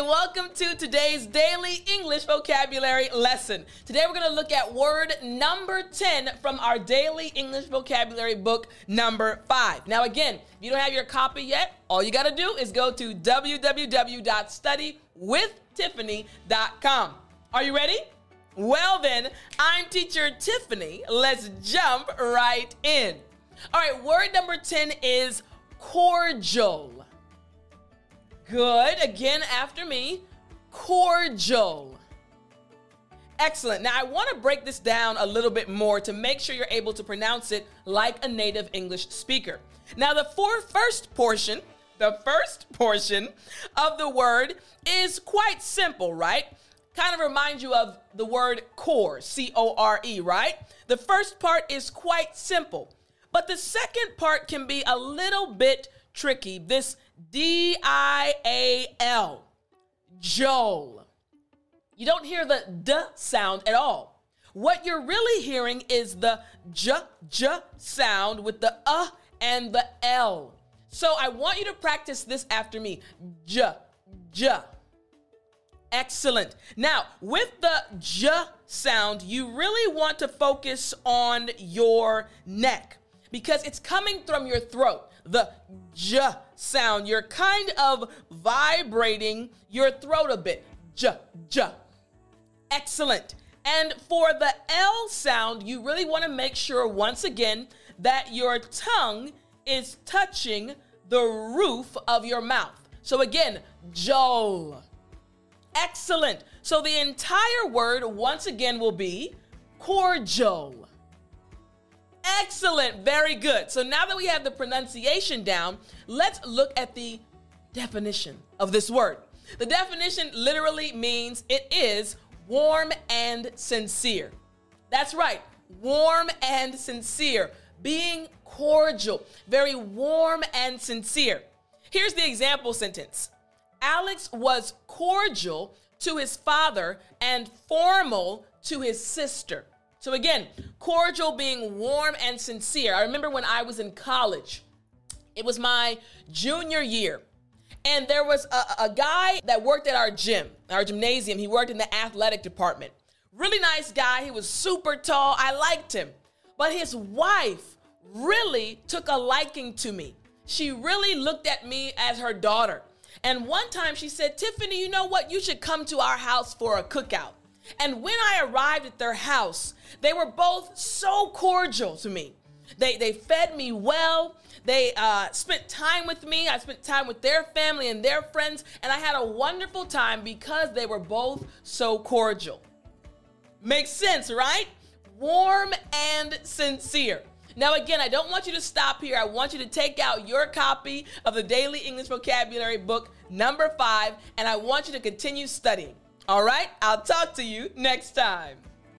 Welcome to today's daily English vocabulary lesson. Today we're going to look at word number 10 from our daily English vocabulary book number 5. Now, again, if you don't have your copy yet, all you got to do is go to www.studywithtiffany.com. Are you ready? Well, then, I'm teacher Tiffany. Let's jump right in. All right, word number 10 is cordial. Good. Again, after me. Cordial. Excellent. Now, I want to break this down a little bit more to make sure you're able to pronounce it like a native English speaker. Now, the four first portion, the first portion of the word is quite simple, right? Kind of reminds you of the word core, C O R E, right? The first part is quite simple, but the second part can be a little bit tricky. This D I A L. Joel. You don't hear the D sound at all. What you're really hearing is the J, J sound with the uh and the L. So I want you to practice this after me. J, J. Excellent. Now, with the J sound, you really want to focus on your neck because it's coming from your throat the j sound. You're kind of vibrating your throat a bit. J, j. Excellent. And for the L sound, you really want to make sure, once again, that your tongue is touching the roof of your mouth. So again, Joel. Excellent. So the entire word, once again, will be cordial. Excellent. Very good. So now that we have the pronunciation down, let's look at the definition of this word. The definition literally means it is warm and sincere. That's right. Warm and sincere. Being cordial. Very warm and sincere. Here's the example sentence Alex was cordial to his father and formal to his sister. So again, cordial being warm and sincere. I remember when I was in college, it was my junior year. And there was a, a, guy that worked at our gym, our gymnasium. He worked in the athletic department. Really nice guy. He was super tall. I liked him. But his wife really took a liking to me. She really looked at me as her daughter. And one time she said, Tiffany, you know what? You should come to our house for a cookout. And when I arrived at their house, they were both so cordial to me. They, they fed me well. They uh, spent time with me. I spent time with their family and their friends, and I had a wonderful time because they were both so cordial. Makes sense, right? Warm and sincere. Now, again, I don't want you to stop here. I want you to take out your copy of the Daily English Vocabulary book, number five, and I want you to continue studying. All right, I'll talk to you next time.